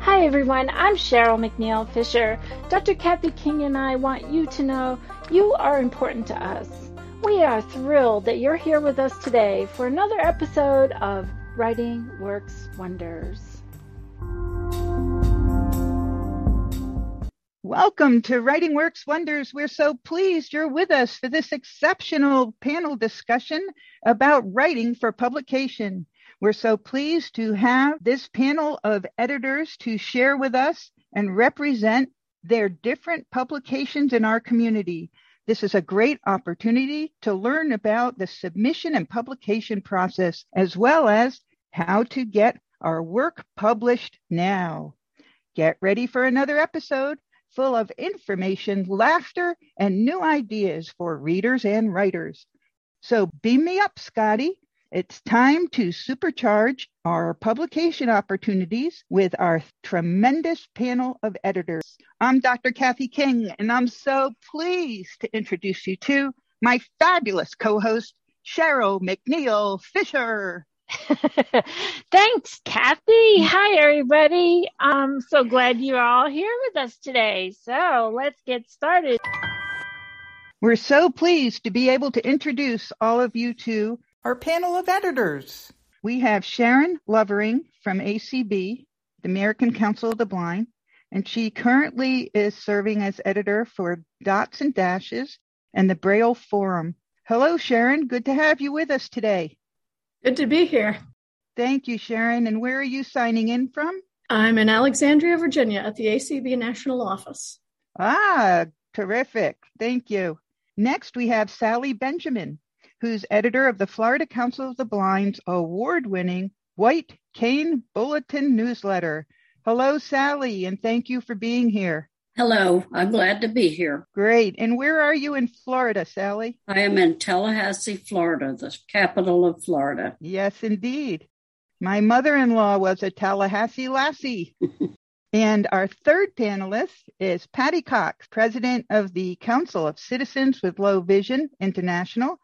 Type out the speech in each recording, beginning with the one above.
Hi everyone, I'm Cheryl McNeil Fisher. Dr. Kathy King and I want you to know you are important to us. We are thrilled that you're here with us today for another episode of Writing Works Wonders. Welcome to Writing Works Wonders. We're so pleased you're with us for this exceptional panel discussion about writing for publication. We're so pleased to have this panel of editors to share with us and represent their different publications in our community. This is a great opportunity to learn about the submission and publication process, as well as how to get our work published now. Get ready for another episode full of information, laughter, and new ideas for readers and writers. So beam me up, Scotty. It's time to supercharge our publication opportunities with our tremendous panel of editors. I'm Dr. Kathy King, and I'm so pleased to introduce you to my fabulous co-host, Cheryl McNeil Fisher. Thanks, Kathy. Mm-hmm. Hi, everybody. I'm so glad you're all here with us today. So let's get started. We're so pleased to be able to introduce all of you to our panel of editors. We have Sharon Lovering from ACB, the American Council of the Blind, and she currently is serving as editor for Dots and Dashes and the Braille Forum. Hello, Sharon. Good to have you with us today. Good to be here. Thank you, Sharon. And where are you signing in from? I'm in Alexandria, Virginia at the ACB National Office. Ah, terrific. Thank you. Next, we have Sally Benjamin who's editor of the Florida Council of the Blind's award winning White Cane Bulletin newsletter. Hello, Sally, and thank you for being here. Hello, I'm glad to be here. Great. And where are you in Florida, Sally? I am in Tallahassee, Florida, the capital of Florida. Yes, indeed. My mother in law was a Tallahassee lassie. and our third panelist is Patty Cox, president of the Council of Citizens with Low Vision International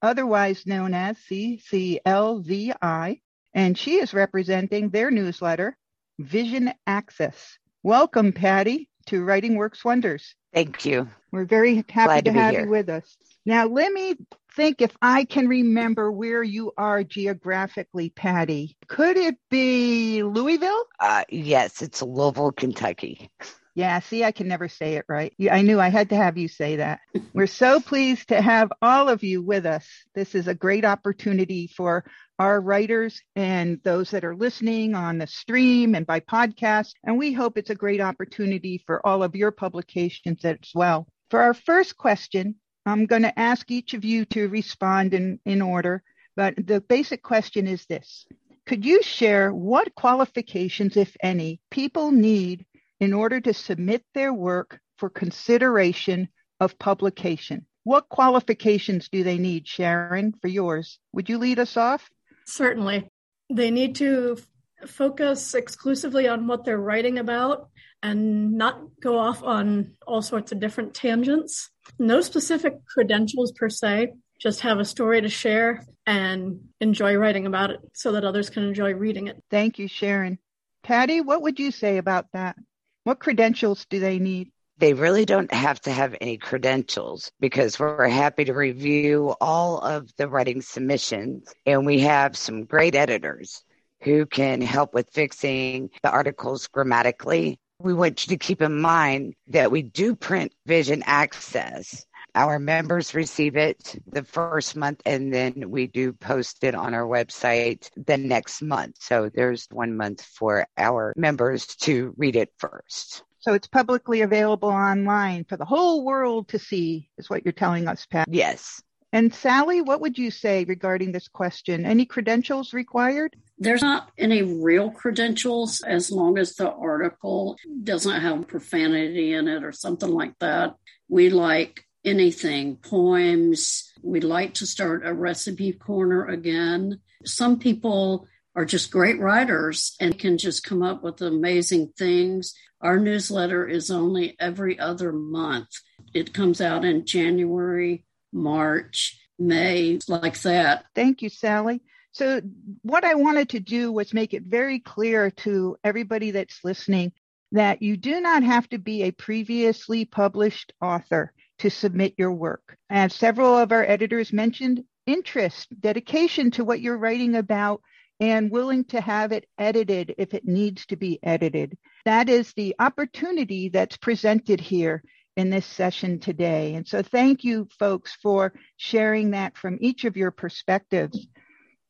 otherwise known as CCLVI, and she is representing their newsletter, Vision Access. Welcome, Patty, to Writing Works Wonders. Thank you. We're very happy Glad to, to have here. you with us. Now, let me think if I can remember where you are geographically, Patty. Could it be Louisville? Uh, yes, it's Louisville, Kentucky. Yeah, see, I can never say it right. I knew I had to have you say that. We're so pleased to have all of you with us. This is a great opportunity for our writers and those that are listening on the stream and by podcast. And we hope it's a great opportunity for all of your publications as well. For our first question, I'm going to ask each of you to respond in, in order, but the basic question is this. Could you share what qualifications, if any, people need in order to submit their work for consideration of publication. What qualifications do they need, Sharon, for yours? Would you lead us off? Certainly. They need to f- focus exclusively on what they're writing about and not go off on all sorts of different tangents. No specific credentials per se, just have a story to share and enjoy writing about it so that others can enjoy reading it. Thank you, Sharon. Patty, what would you say about that? What credentials do they need? They really don't have to have any credentials because we're happy to review all of the writing submissions. And we have some great editors who can help with fixing the articles grammatically. We want you to keep in mind that we do print vision access. Our members receive it the first month and then we do post it on our website the next month. So there's one month for our members to read it first. So it's publicly available online for the whole world to see, is what you're telling us, Pat. Yes. And Sally, what would you say regarding this question? Any credentials required? There's not any real credentials as long as the article doesn't have profanity in it or something like that. We like anything, poems. We'd like to start a recipe corner again. Some people are just great writers and can just come up with amazing things. Our newsletter is only every other month. It comes out in January, March, May, like that. Thank you, Sally. So, what I wanted to do was make it very clear to everybody that's listening that you do not have to be a previously published author to submit your work. As several of our editors mentioned, interest, dedication to what you're writing about, and willing to have it edited if it needs to be edited. That is the opportunity that's presented here in this session today. And so thank you folks for sharing that from each of your perspectives.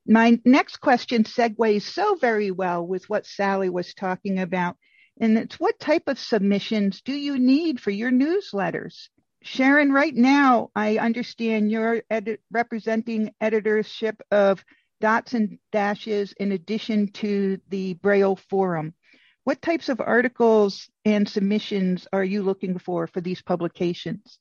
My next question segues so very well with what Sally was talking about. And it's what type of submissions do you need for your newsletters? Sharon, right now, I understand you're representing editorship of Dots and Dashes in addition to the Braille Forum. What types of articles and submissions are you looking for for these publications?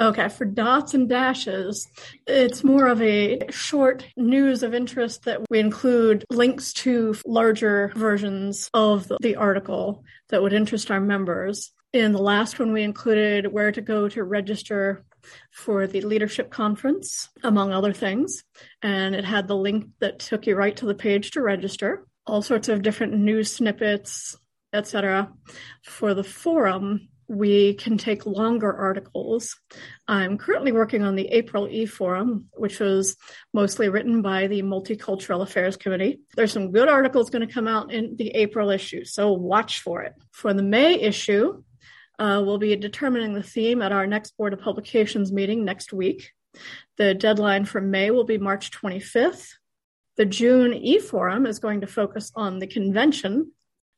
Okay, for dots and dashes, it's more of a short news of interest that we include links to larger versions of the article that would interest our members. In the last one, we included where to go to register for the leadership conference, among other things. And it had the link that took you right to the page to register, all sorts of different news snippets, etc. For the forum, we can take longer articles. I'm currently working on the April E Forum, which was mostly written by the Multicultural Affairs Committee. There's some good articles going to come out in the April issue, so watch for it. For the May issue, uh, we'll be determining the theme at our next Board of Publications meeting next week. The deadline for May will be March 25th. The June E Forum is going to focus on the convention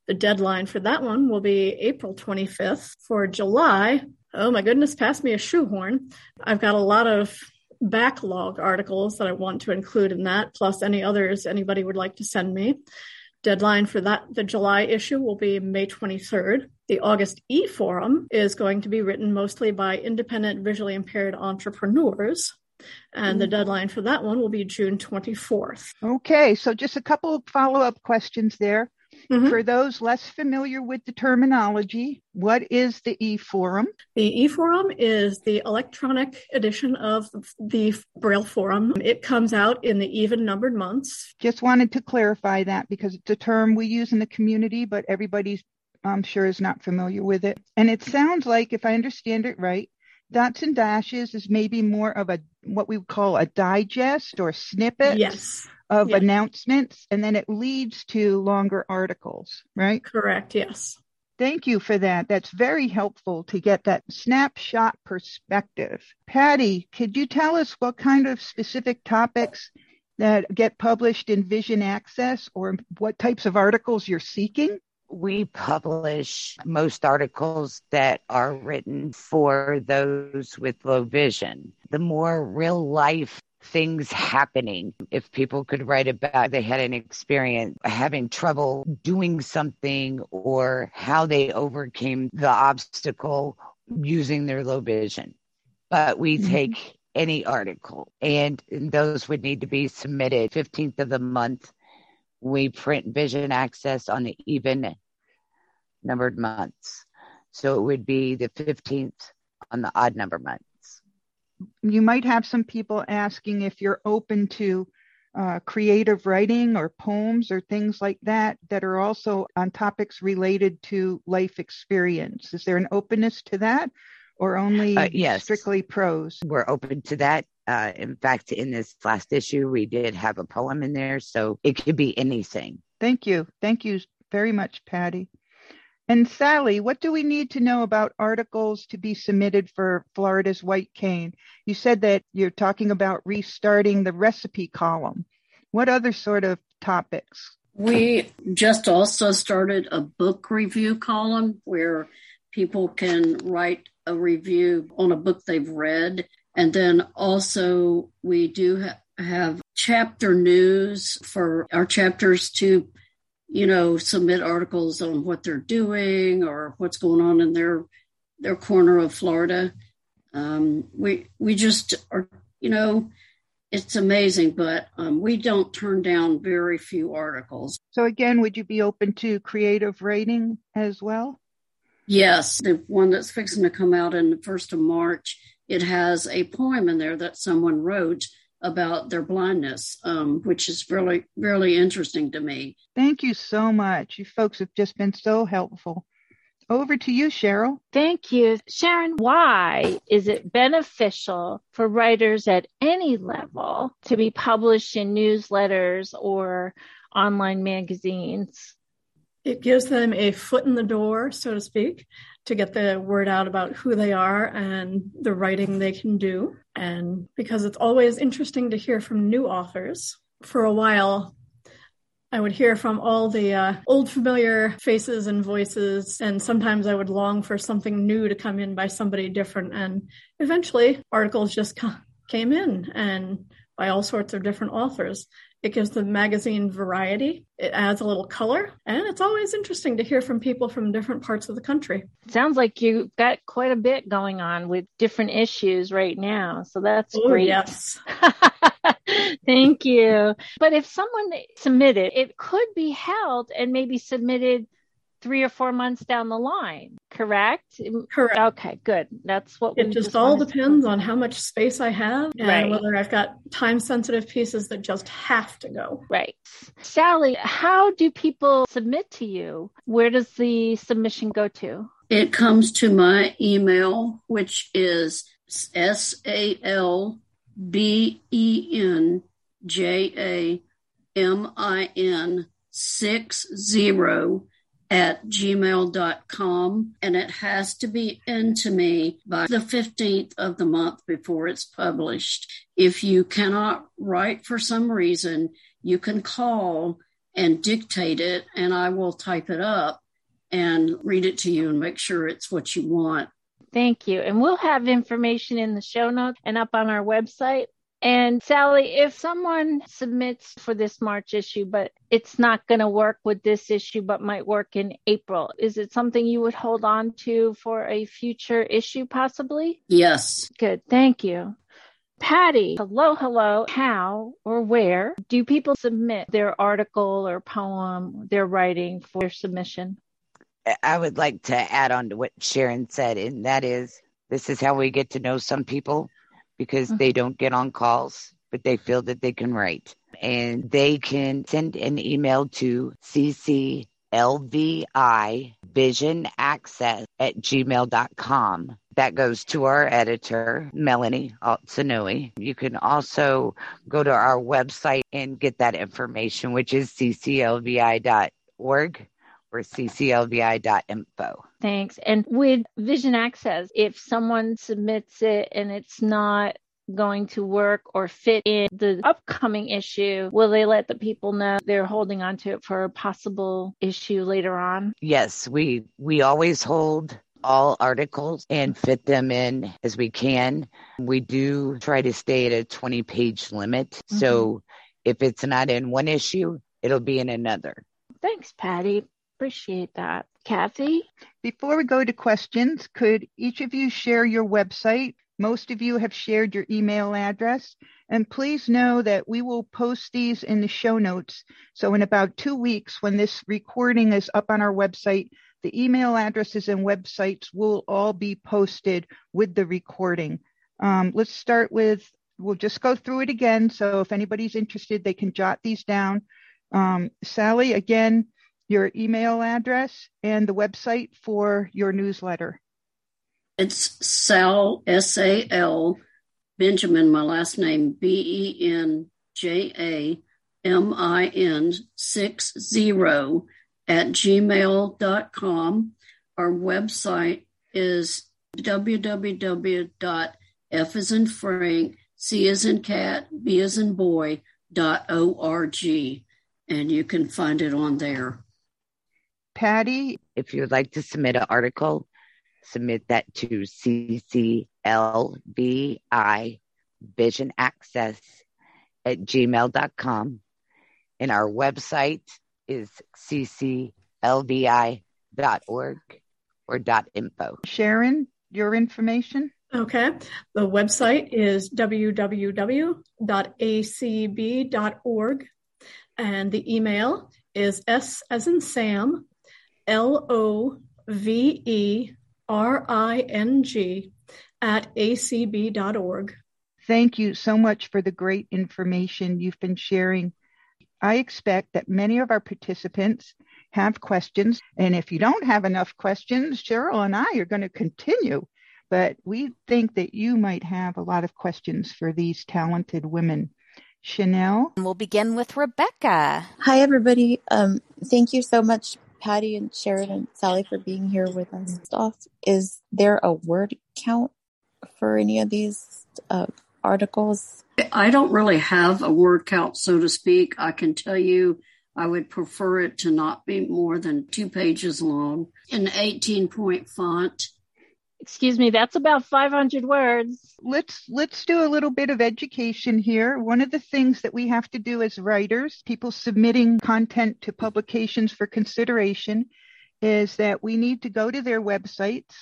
the deadline for that one will be April 25th. For July, oh my goodness, pass me a shoehorn. I've got a lot of backlog articles that I want to include in that, plus any others anybody would like to send me. Deadline for that, the July issue will be May 23rd. The August e forum is going to be written mostly by independent visually impaired entrepreneurs. And the mm. deadline for that one will be June 24th. Okay, so just a couple of follow up questions there. Mm-hmm. For those less familiar with the terminology, what is the e-forum? The e-forum is the electronic edition of the Braille Forum. It comes out in the even numbered months. Just wanted to clarify that because it's a term we use in the community, but everybody's I'm sure is not familiar with it. And it sounds like, if I understand it right, dots and dashes is maybe more of a what we would call a digest or snippet. Yes of yeah. announcements and then it leads to longer articles, right? Correct, yes. Thank you for that. That's very helpful to get that snapshot perspective. Patty, could you tell us what kind of specific topics that get published in Vision Access or what types of articles you're seeking? We publish most articles that are written for those with low vision. The more real life things happening. If people could write about they had an experience having trouble doing something or how they overcame the obstacle using their low vision. But we mm-hmm. take any article and those would need to be submitted 15th of the month. We print vision access on the even numbered months. So it would be the 15th on the odd number months. you might have some people asking if you're open to uh, creative writing or poems or things like that that are also on topics related to life experience. Is there an openness to that or only uh, yes. strictly prose? We're open to that. Uh, in fact, in this last issue, we did have a poem in there, so it could be anything. Thank you. Thank you very much, Patty. And Sally, what do we need to know about articles to be submitted for Florida's White Cane? You said that you're talking about restarting the recipe column. What other sort of topics? We just also started a book review column where people can write a review on a book they've read. And then also, we do ha- have chapter news for our chapters to you know, submit articles on what they're doing or what's going on in their their corner of Florida. Um, we we just are, you know, it's amazing, but um, we don't turn down very few articles. So again, would you be open to creative writing as well? Yes, the one that's fixing to come out in the first of March. It has a poem in there that someone wrote about their blindness, um, which is really, really interesting to me. Thank you so much. You folks have just been so helpful. Over to you, Cheryl. Thank you. Sharon, why is it beneficial for writers at any level to be published in newsletters or online magazines? It gives them a foot in the door, so to speak, to get the word out about who they are and the writing they can do. And because it's always interesting to hear from new authors. For a while, I would hear from all the uh, old familiar faces and voices, and sometimes I would long for something new to come in by somebody different. And eventually, articles just came in and by all sorts of different authors. It gives the magazine variety. It adds a little color, and it's always interesting to hear from people from different parts of the country. Sounds like you've got quite a bit going on with different issues right now. So that's oh, great. Yes. Thank you. But if someone submitted, it could be held and maybe submitted three or four months down the line, correct? Correct. Okay, good. That's what we it just, just all depends on how much space I have and right. whether I've got time sensitive pieces that just have to go. Right. Sally, how do people submit to you? Where does the submission go to? It comes to my email, which is S A L B E N J A M I N six zero at gmail.com and it has to be into me by the 15th of the month before it's published. If you cannot write for some reason, you can call and dictate it and I will type it up and read it to you and make sure it's what you want. Thank you. And we'll have information in the show notes and up on our website. And Sally, if someone submits for this March issue, but it's not going to work with this issue, but might work in April, is it something you would hold on to for a future issue, possibly? Yes. Good. Thank you. Patty, hello, hello. How or where do people submit their article or poem they're writing for submission? I would like to add on to what Sharon said, and that is this is how we get to know some people because mm-hmm. they don't get on calls, but they feel that they can write. And they can send an email to CCLVI vision access at gmail.com. That goes to our editor, Melanie Altsanui. You can also go to our website and get that information, which is cclvi.org or cclvi.info. Thanks. And with Vision Access, if someone submits it and it's not going to work or fit in the upcoming issue, will they let the people know they're holding on to it for a possible issue later on? Yes, we we always hold all articles and fit them in as we can. We do try to stay at a 20 page limit. Mm-hmm. So if it's not in one issue, it'll be in another. Thanks, Patty. Appreciate that. Kathy? Before we go to questions, could each of you share your website? Most of you have shared your email address. And please know that we will post these in the show notes. So in about two weeks, when this recording is up on our website, the email addresses and websites will all be posted with the recording. Um, let's start with, we'll just go through it again. So if anybody's interested, they can jot these down. Um, Sally, again, your email address, and the website for your newsletter. It's Sal, S A L, Benjamin, my last name, B E N J A M I N 60 at gmail.com. Our website is www.f is in Frank, C is in cat, B is in boy, dot org. And you can find it on there. Patty, if you would like to submit an article, submit that to CCLVI Vision Access at gmail.com. And our website is cclvi.org or .info. Sharon, your information? Okay. The website is www.acb.org and the email is S as in Sam L O V E R I N G at acb.org. Thank you so much for the great information you've been sharing. I expect that many of our participants have questions. And if you don't have enough questions, Cheryl and I are going to continue. But we think that you might have a lot of questions for these talented women. Chanel? We'll begin with Rebecca. Hi, everybody. Um, thank you so much, Patty and Sharon and Sally, for being here with us. Off, is there a word count for any of these uh, articles? I don't really have a word count, so to speak. I can tell you I would prefer it to not be more than two pages long in 18 point font. Excuse me, that's about 500 words. Let's let's do a little bit of education here. One of the things that we have to do as writers, people submitting content to publications for consideration, is that we need to go to their websites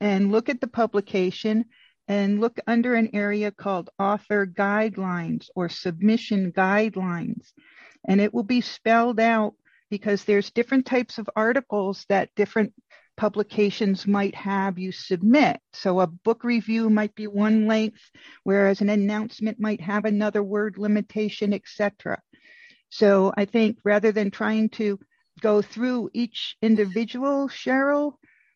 and look at the publication and look under an area called author guidelines or submission guidelines. And it will be spelled out because there's different types of articles that different publications might have you submit. So a book review might be one length, whereas an announcement might have another word limitation, etc. So I think rather than trying to go through each individual, Cheryl,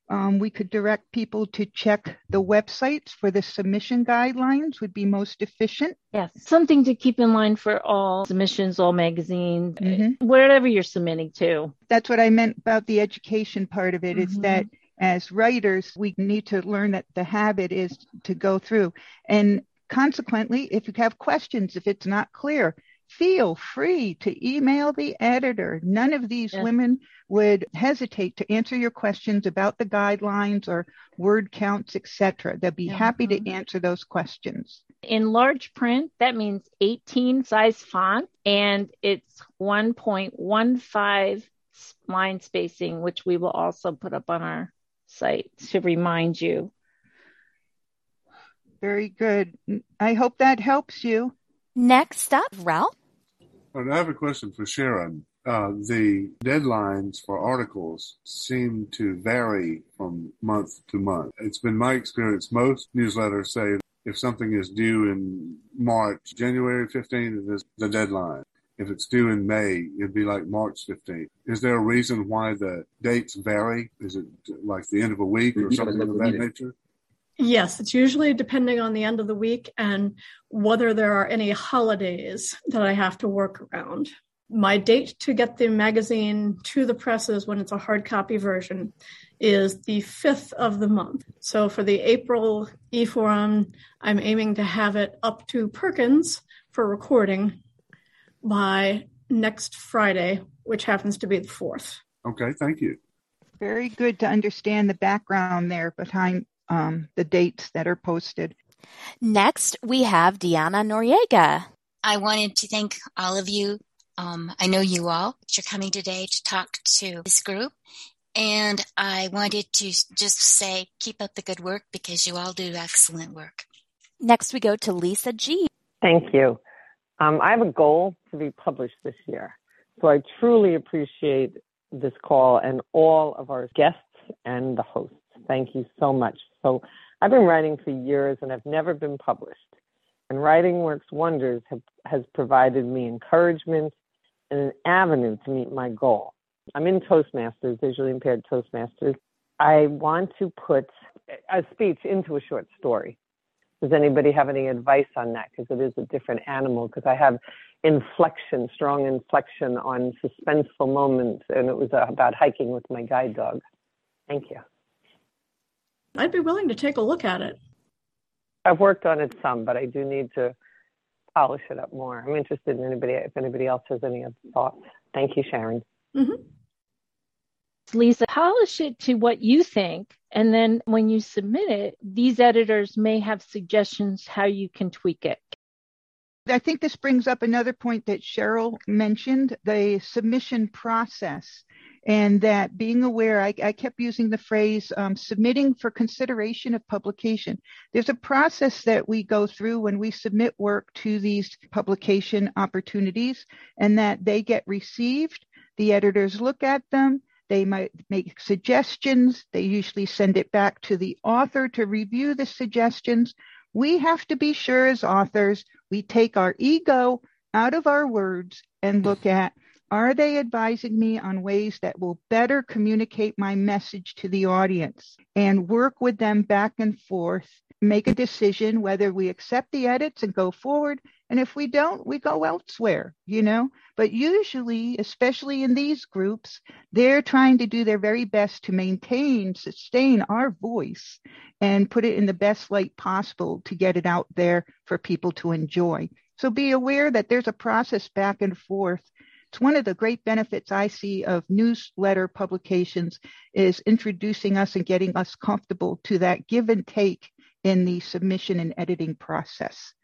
um, we could direct people to check the websites for the submission guidelines would be most efficient. Yes, something to keep in mind for all submissions, all magazines, mm-hmm. wherever you're submitting to. That's what I meant about the education part of it. Mm-hmm. Is that as writers, we need to learn that the habit is to go through. And consequently, if you have questions, if it's not clear, feel free to email the editor. None of these yes. women would hesitate to answer your questions about the guidelines or word counts, etc. They'll be happy to mm-hmm. answer those questions. In large print, that means 18 size font and it's 1.15 line spacing, which we will also put up on our site to remind you. Very good. I hope that helps you. Next up, Ralph. I have a question for Sharon. Uh, the deadlines for articles seem to vary from month to month. It's been my experience. Most newsletters say if something is due in March, January 15th is the deadline. If it's due in May, it'd be like March 15th. Is there a reason why the dates vary? Is it like the end of a week or something of that nature? Yes, it's usually depending on the end of the week and whether there are any holidays that I have to work around. My date to get the magazine to the presses when it's a hard copy version is the 5th of the month. So for the April e forum, I'm aiming to have it up to Perkins for recording by next Friday, which happens to be the 4th. Okay, thank you. Very good to understand the background there behind um, the dates that are posted. Next, we have Diana Noriega. I wanted to thank all of you. Um, I know you all. You're coming today to talk to this group. And I wanted to just say, keep up the good work because you all do excellent work. Next, we go to Lisa G. Thank you. Um, I have a goal to be published this year. So I truly appreciate this call and all of our guests and the hosts. Thank you so much. So I've been writing for years and I've never been published. And Writing Works Wonders have, has provided me encouragement and an avenue to meet my goal. I'm in Toastmasters, visually impaired Toastmasters. I want to put a speech into a short story. Does anybody have any advice on that? Because it is a different animal. Because I have inflection, strong inflection on suspenseful moments, and it was uh, about hiking with my guide dog. Thank you. I'd be willing to take a look at it. I've worked on it some, but I do need to polish it up more. I'm interested in anybody if anybody else has any thoughts. Thank you, Sharon. Mm-hmm. Lisa, polish it to what you think, and then when you submit it, these editors may have suggestions how you can tweak it. I think this brings up another point that Cheryl mentioned the submission process and that being aware, I, I kept using the phrase um, submitting for consideration of publication. There's a process that we go through when we submit work to these publication opportunities, and that they get received. The editors look at them. They might make suggestions. They usually send it back to the author to review the suggestions. we have to be sure as authors we take our ego out of our words and look at are they advising me on ways that will better communicate my message to the audience and work with them back and forth, make a decision whether we accept the edits and go forward. And if we don't, we go elsewhere, you know? But usually, especially in these groups, they're trying to do their very best to maintain, sustain our voice and put it in the best light possible to get it out there for people to enjoy. So be aware that there's a process back and forth it's one of the great benefits I see of newsletter publications is introducing us and getting us comfortable to that give and take in the submission and editing process.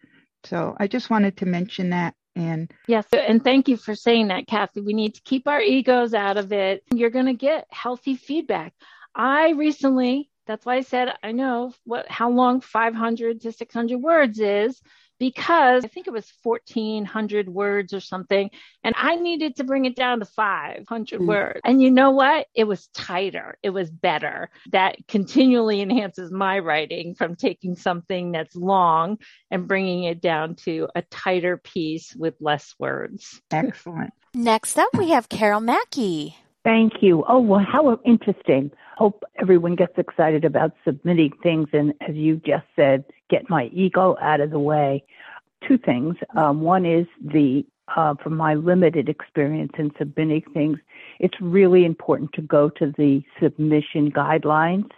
So I just wanted to mention that. And yes, and thank you for saying that, Kathy. We need to keep our egos out of it. You're going to get healthy feedback. I recently, that's why I said I know what how long 500 to 600 words is because I think it was 1400 words or something. And I needed to bring it down to 500 mm. words. And you know what? It was tighter. It was better. That continually enhances my writing from taking something that's long and bringing it down to a tighter piece with less words. Excellent. Next up, we have Carol Mackey. Thank you. Oh, well, how interesting. Hope everyone gets excited about submitting things. And as you just said, get my ego out of the way. Two things. Um, one is the uh, from my limited experience in submitting things, it's really important to go to the submission guidelines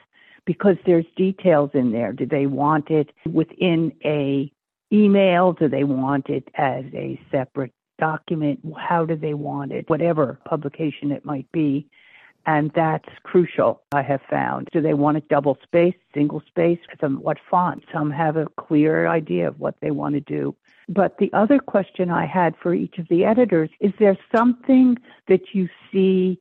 because there's details in there. Do they want it within a email? Do they want it as a separate document? How do they want it? Whatever publication it might be. And that's crucial, I have found. Do they want it double spaced, single spaced? What font? Some have a clear idea of what they want to do. But the other question I had for each of the editors is there something that you see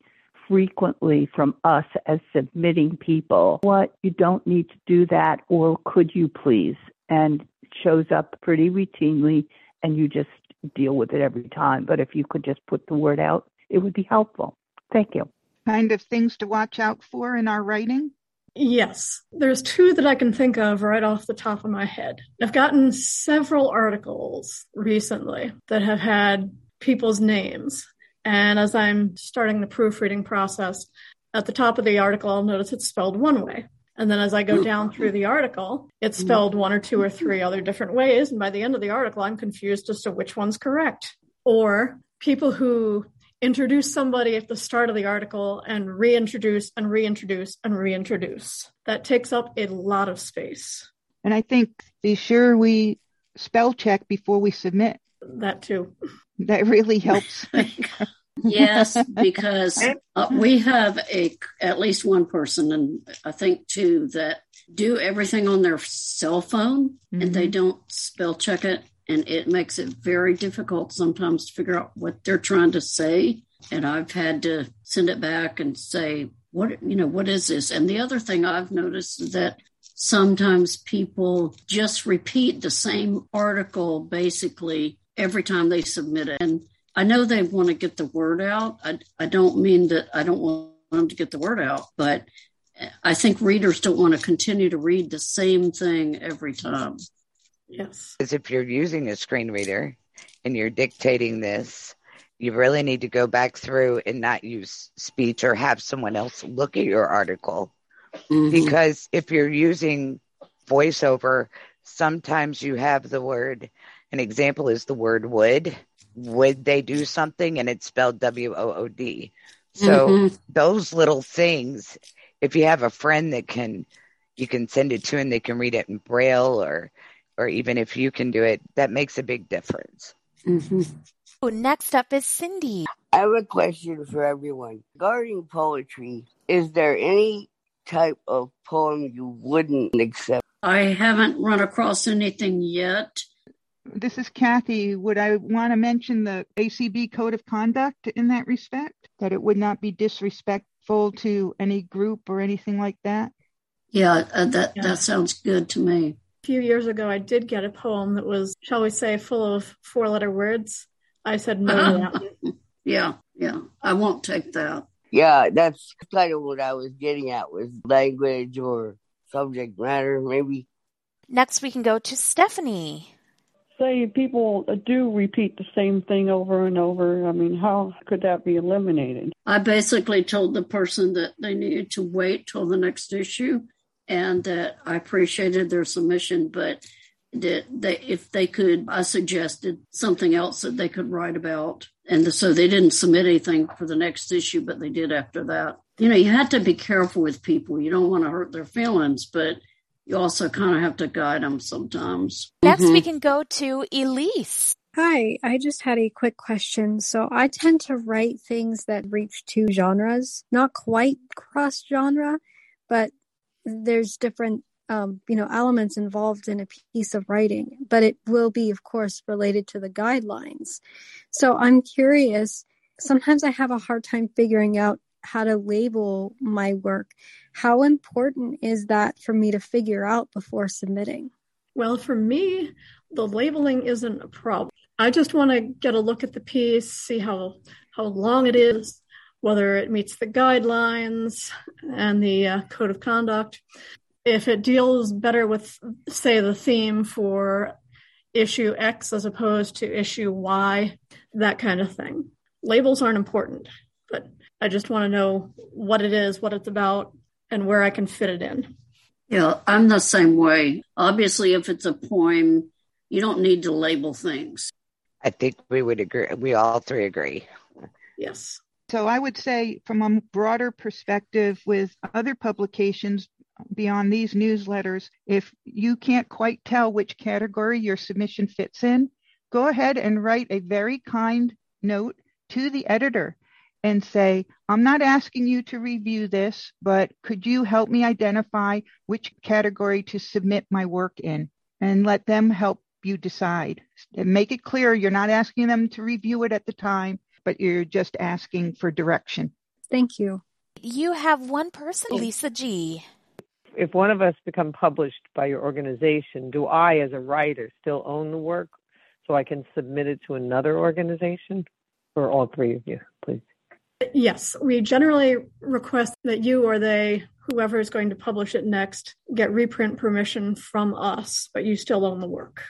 frequently from us as submitting people? What you don't need to do that, or could you please? And shows up pretty routinely, and you just deal with it every time. But if you could just put the word out, it would be helpful. Thank you kind of things to watch out for in our writing? Yes, there's two that I can think of right off the top of my head. I've gotten several articles recently that have had people's names. And as I'm starting the proofreading process, at the top of the article, I'll notice it's spelled one way. And then as I go down through the article, it's mm. spelled one or two or three other different ways. And by the end of the article, I'm confused as to which one's correct. Or people who introduce somebody at the start of the article and reintroduce and reintroduce and reintroduce. That takes up a lot of space. And I think be sure we spell check before we submit. That too. That really helps. yes, because uh, we have a at least one person, and I think two that do everything on their cell phone, mm-hmm. and they mm-hmm. don't spell check it and it makes it very difficult sometimes to figure out what they're trying to say and i've had to send it back and say what you know what is this and the other thing i've noticed is that sometimes people just repeat the same article basically every time they submit it and i know they want to get the word out i, I don't mean that i don't want them to get the word out but i think readers don't want to continue to read the same thing every time Yes. Because if you're using a screen reader and you're dictating this, you really need to go back through and not use speech or have someone else look at your article. Mm-hmm. Because if you're using voiceover, sometimes you have the word, an example is the word would. Would they do something? And it's spelled W O O D. So mm-hmm. those little things, if you have a friend that can, you can send it to and they can read it in braille or or even if you can do it, that makes a big difference. Mm-hmm. Next up is Cindy. I have a question for everyone. Regarding poetry, is there any type of poem you wouldn't accept? I haven't run across anything yet. This is Kathy. Would I want to mention the ACB Code of Conduct in that respect? That it would not be disrespectful to any group or anything like that? Yeah, uh, that, yeah. that sounds good to me A few years ago, I did get a poem that was, shall we say, full of four letter words. I said no to that. yeah, yeah. I won't take that. Yeah, that's kind of what I was getting at with language or subject matter, maybe. Next, we can go to Stephanie. Say people do repeat the same thing over and over. I mean, how could that be eliminated? I basically told the person that they needed to wait till the next issue and that I appreciated their submission, but that they, if they could, I suggested something else that they could write about. And so they didn't submit anything for the next issue, but they did after that. You know, you have to be careful with people. You don't want to hurt their feelings, but you also kind of have to guide them sometimes. Next, mm-hmm. we can go to Elise. Hi, I just had a quick question. So I tend to write things that reach two genres, not quite cross genre, but there's different um, you know elements involved in a piece of writing but it will be of course related to the guidelines so i'm curious sometimes i have a hard time figuring out how to label my work how important is that for me to figure out before submitting well for me the labeling isn't a problem i just want to get a look at the piece see how how long it is whether it meets the guidelines and the uh, code of conduct. If it deals better with, say, the theme for issue X as opposed to issue Y, that kind of thing. Labels aren't important, I just want to know what it is, what it's about, and where I can fit it in. Yeah, I'm the same way. Obviously, if it's a poem, you don't need to label things. I think we would agree. We all three agree. Yes. So I would say, from a broader perspective, with other publications beyond these newsletters, if you can't quite tell which category your submission fits in, go ahead and write a very kind note to the editor and say, I'm not asking you to review this, but could you help me identify which category to submit my work in? And let them help you decide. And make it clear you're not asking them to review it at the time but you're just asking for direction. Thank you. You have one person, oh. Lisa G. If one of us become published by your organization, do I, as a writer, still own the work so I can submit it to another organization? Or all three of you, please? Yes, we generally request that you or they, whoever is going to publish it next, get reprint permission from us, but you still own the work.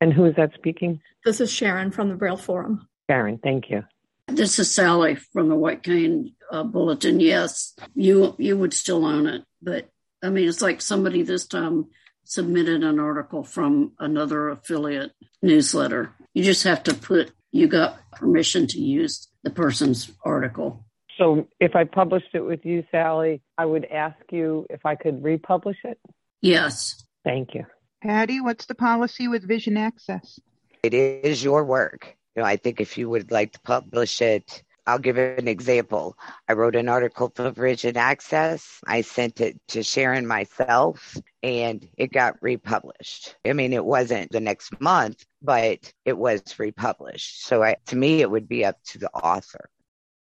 And who is that speaking? This is Sharon from the Braille Forum. Sharon, thank you. This is Sally from the White Cane uh, Bulletin. Yes, you you would still own it, but I mean, it's like somebody this time submitted an article from another affiliate newsletter. You just have to put you got permission to use the person's article. So if I published it with you, Sally, I would ask you if I could republish it? Yes. Thank you. Patty, what's the policy with Vision Access? It is your work you know, I think if you would like to publish it, I'll give an example. I wrote an article for Vision Access. I sent it to Sharon myself and it got republished. I mean, it wasn't the next month, but it was republished. So I, to me, it would be up to the author.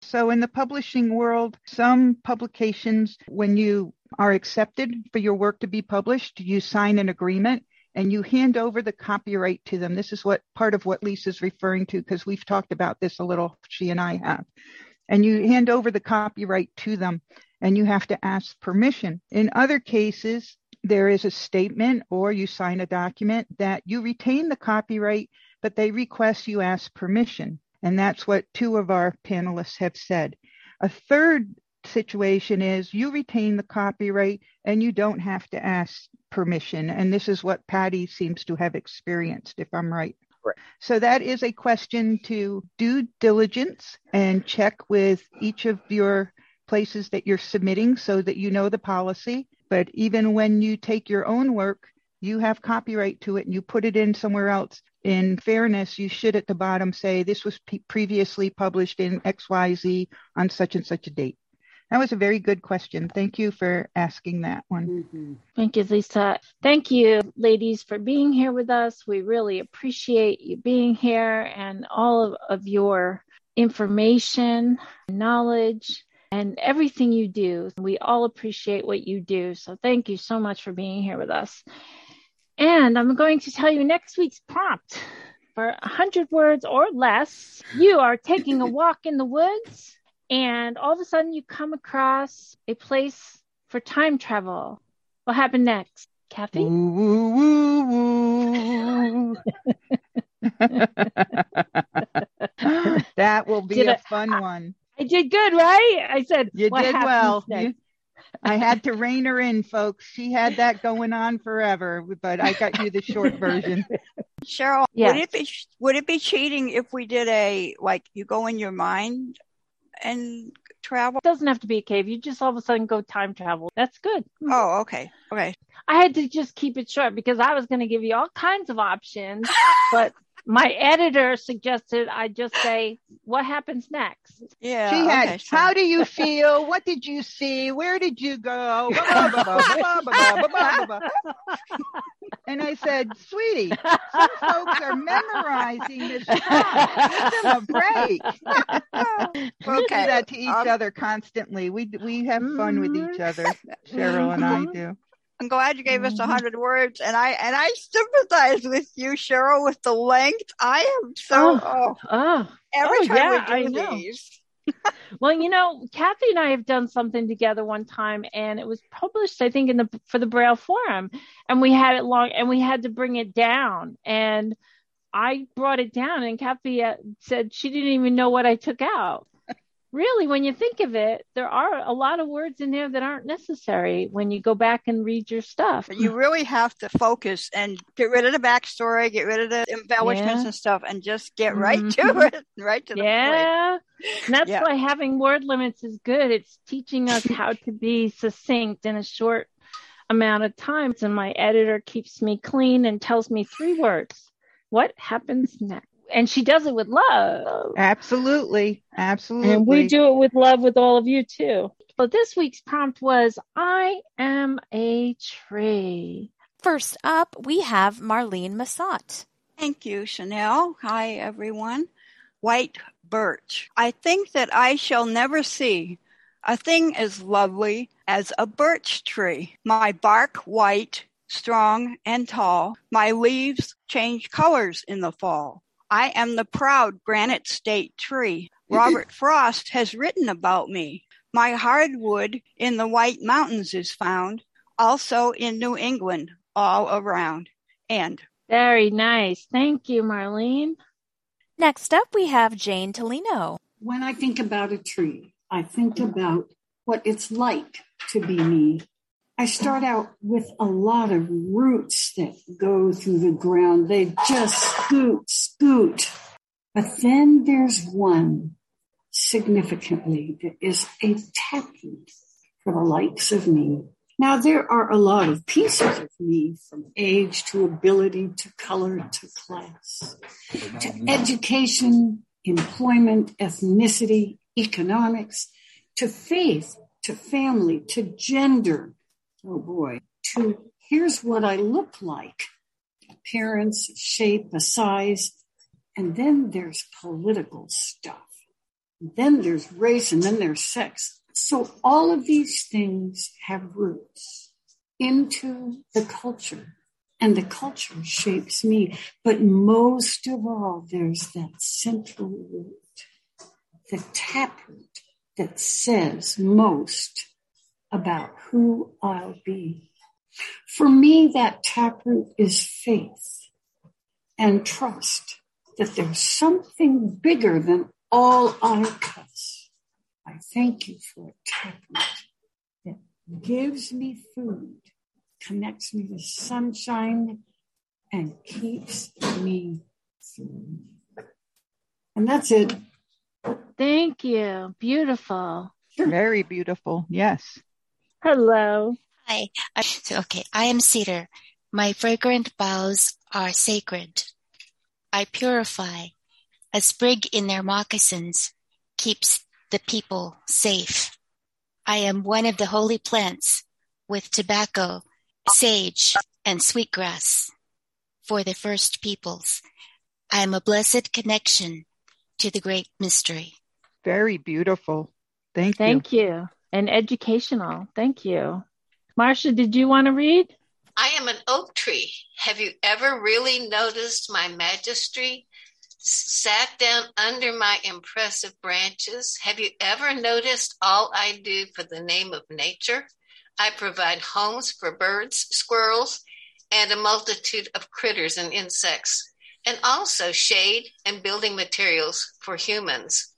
So in the publishing world, some publications, when you are accepted for your work to be published, you sign an agreement and you hand over the copyright to them. This is what part of what Lisa's referring to because we've talked about this a little, she and I have. And you hand over the copyright to them and you have to ask permission. In other cases, there is a statement or you sign a document that you retain the copyright, but they request you ask permission. And that's what two of our panelists have said. A third situation is you retain the copyright and you don't have to ask permission. And this is what Patty seems to have experienced, if I'm right. So that is a question to due diligence and check with each of your places that you're submitting so that you know the policy. But even when you take your own work, you have copyright to it and you put it in somewhere else. In fairness, you should at the bottom say this was p- previously published in XYZ on such and such a date. That was a very good question. Thank you for asking that one. Mm-hmm. Thank you, Lisa. Thank you, ladies, for being here with us. We really appreciate you being here and all of, of your information, knowledge, and everything you do. We all appreciate what you do. So thank you so much for being here with us. And I'm going to tell you next week's prompt. For 100 words or less, you are taking a walk in the woods and all of a sudden you come across a place for time travel. What happened next? Kathy? Woo, woo, woo, woo. that will be Did a I- fun one. I did good, right? I said You what did well. You- I had to rein her in, folks. She had that going on forever, but I got you the short version. Cheryl, Yes. would it be would it be cheating if we did a like you go in your mind and travel? It doesn't have to be a cave. You just all of a sudden go time travel. That's good. Oh, okay, okay. I had to just keep it short because I was going to give you all kinds of options, but my editor suggested I just say, what happens next? Yeah. She had, okay, sure. how do you feel? What did you see? Where did you go? and I said, sweetie, some folks are memorizing this. Give them a break. okay. We do that to each um, other constantly. We, we have fun with each other, Cheryl and I do. I'm glad you gave us Mm-hmm. a hundred words, and I and I sympathize with you, Cheryl, with the length. I am so. Oh, Oh, every oh, time yeah, we I do know. these, Well, you know, Kathy and I have done something together one time, and it was published, I think, in the for the Braille Forum, and we had it long, and we had to bring it down, and I brought it down, and Kathy uh, said she didn't even know what I took out. Really, when you think of it, there are a lot of words in there that aren't necessary when you go back and read your stuff. you really have to focus and get rid of the backstory, get rid of the embellishments Yeah. and stuff, and just get right to Mhm. it, right to the point. Yeah. And that's Yeah. why having word limits is good. It's teaching us how to be succinct in a short amount of time. And my editor keeps me clean and tells me three words. What happens next? And she does it with love. Absolutely. Absolutely. And we do it with love with all of you too. But this week's prompt was I am a tree. First up, we have Marlene Massot. Thank you, Chanel. Hi, everyone. White birch. I think that I shall never see a thing as lovely as a birch tree. My bark white, strong and tall. My leaves change colors in the fall. I am the proud granite state tree. Robert Frost has written about me. My hardwood in the White Mountains is found, also in New England, all around. And Very nice. Thank you, Marlene. Next up, we have Jane Tolino. When I think about a tree, I think about what it's like to be me. I start out with a lot of roots that go through the ground. They just scoot, scoot. But then there's one significantly that is a taproot for the likes of me. Now, there are a lot of pieces of me from age to ability to color to class to education, employment, ethnicity, economics, to faith, to family, to gender. Oh boy, to here's what I look like appearance, shape, a size. And then there's political stuff. Then there's race and then there's sex. So all of these things have roots into the culture and the culture shapes me. But most of all, there's that central root, the taproot that says most about who I'll be. For me, that taproot is faith and trust that there's something bigger than all our cuts. I thank you for a taproot that gives me food, connects me to sunshine, and keeps me through. And that's it. Thank you. Beautiful. Very beautiful. Yes. Hello. Hi. I- so, okay, I am cedar. My fragrant boughs are sacred. I purify. A sprig in their moccasins keeps the people safe. I am one of the holy plants with tobacco, sage, and sweetgrass for the first peoples. I am a blessed connection to the great mystery. Very beautiful. Thank you. Thank you. And educational. Thank you. Marcia, did you want to read? I am an oak tree. Have you ever really noticed my majesty? Sat down under my impressive branches. Have you ever noticed all I do for the name of nature? I provide homes for birds, squirrels, and a multitude of critters and insects, and also shade and building materials for humans.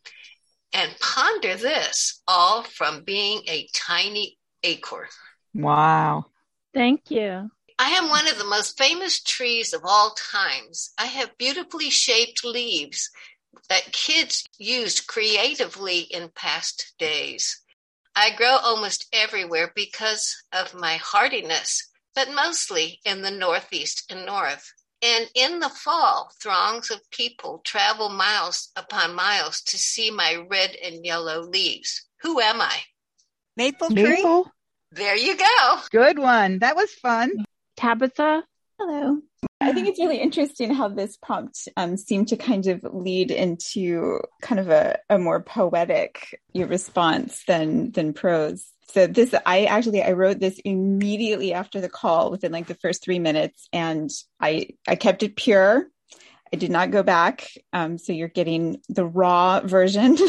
And ponder this all from being a tiny acorn. Wow. Thank you. I am one of the most famous trees of all times. I have beautifully shaped leaves that kids used creatively in past days. I grow almost everywhere because of my hardiness, but mostly in the Northeast and North. And in the fall, throngs of people travel miles upon miles to see my red and yellow leaves. Who am I? Maple tree? Maple? There you go. Good one. That was fun. Tabitha? Hello. I think it's really interesting how this prompt um, seemed to kind of lead into kind of a, a more poetic response than than prose. So this, I actually, I wrote this immediately after the call within like the first three minutes and I, I kept it pure. I did not go back. Um, so you're getting the raw version.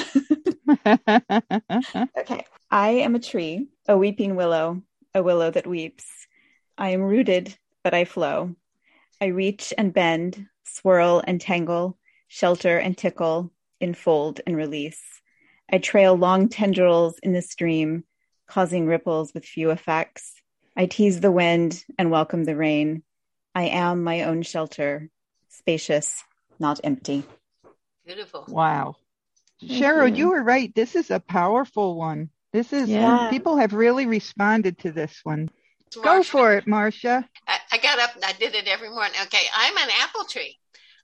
okay. I am a tree, a weeping willow, a willow that weeps. I am rooted, but I flow. I reach and bend, swirl and tangle, shelter and tickle, enfold and release. I trail long tendrils in the stream, causing ripples with few effects. I tease the wind and welcome the rain. I am my own shelter, spacious, not empty. Beautiful. Wow. Thank Cheryl, you. you were right. This is a powerful one. This is, Yeah. people have really responded to this one. Go for it, Marcia. I, I got up and I did it every morning. Okay, I'm an apple tree.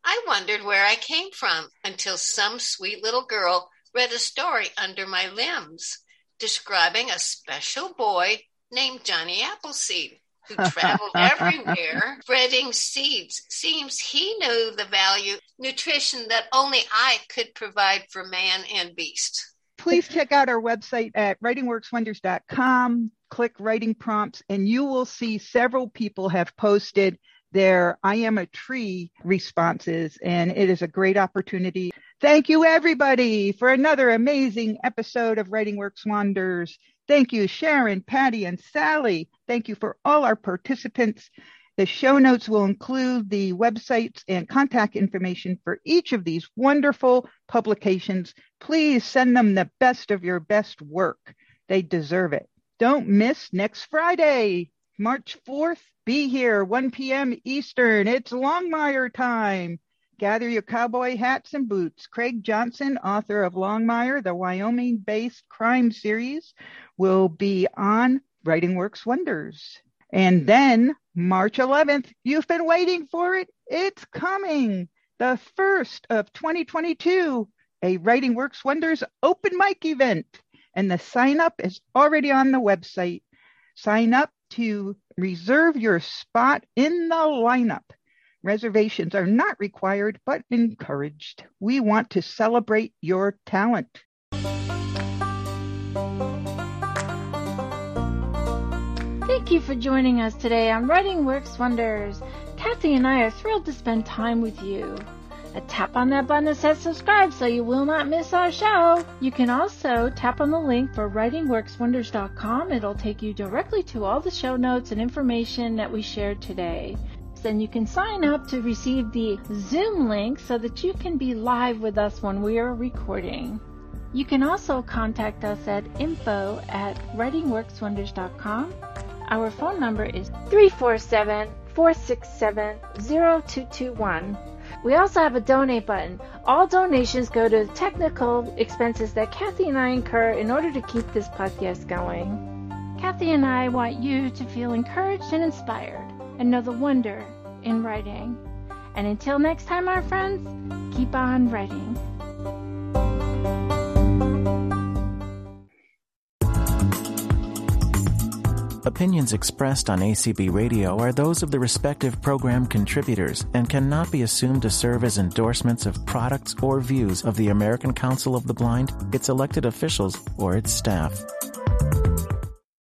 I wondered where I came from until some sweet little girl read a story under my limbs describing a special boy named Johnny Appleseed who traveled everywhere spreading seeds. Seems he knew the value nutrition that only I could provide for man and beast. Please check out our website at writingworkswonders.com. Click writing prompts, and you will see several people have posted their I am a tree responses, and it is a great opportunity. Thank you, everybody, for another amazing episode of Writing Works Wonders. Thank you, Sharon, Patty, and Sally. Thank you for all our participants. The show notes will include the websites and contact information for each of these wonderful publications. Please send them the best of your best work. They deserve it. Don't miss next Friday, March 4th. Be here, 1 p.m. Eastern. It's Longmire time. Gather your cowboy hats and boots. Craig Johnson, author of Longmire, the Wyoming based crime series, will be on Writing Works Wonders. And then March 11th, you've been waiting for it. It's coming. The first of 2022, a Writing Works Wonders open mic event. And the sign up is already on the website. Sign up to reserve your spot in the lineup. Reservations are not required, but encouraged. We want to celebrate your talent. Thank you for joining us today on Writing Works Wonders. Kathy and I are thrilled to spend time with you. A tap on that button that says subscribe so you will not miss our show. You can also tap on the link for writingworkswonders.com. It'll take you directly to all the show notes and information that we shared today. Then you can sign up to receive the Zoom link so that you can be live with us when we are recording. You can also contact us at info at writingworkswonders.com. Our phone number is 347 467 0221. We also have a donate button. All donations go to technical expenses that Kathy and I incur in order to keep this podcast going. Kathy and I want you to feel encouraged and inspired and know the wonder in writing. And until next time, our friends, keep on writing. Opinions expressed on ACB Radio are those of the respective program contributors and cannot be assumed to serve as endorsements of products or views of the American Council of the Blind, its elected officials, or its staff.